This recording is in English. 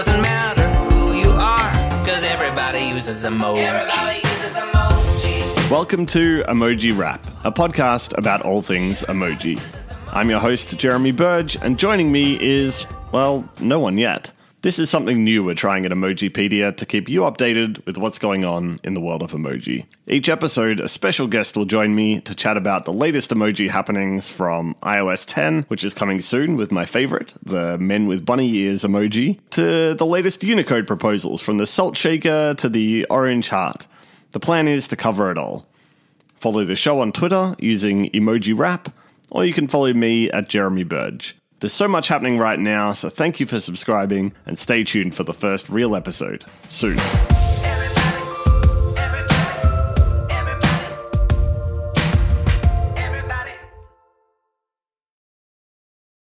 doesn't matter who you are, cause everybody uses emoji. Everybody uses emoji. Welcome to Emoji Wrap, a podcast about all things emoji. I'm your host, Jeremy Burge, and joining me is, well, no one yet. This is something new we're trying at Emojipedia to keep you updated with what's going on in the world of emoji. Each episode, a special guest will join me to chat about the latest emoji happenings from iOS 10, which is coming soon with my favorite, the men with bunny ears emoji, to the latest Unicode proposals from the salt shaker to the orange heart. The plan is to cover it all. Follow the show on Twitter using Emoji Wrap, or you can follow me at Jeremy Burge. There's so much happening right now, so thank you for subscribing and stay tuned for the first real episode soon.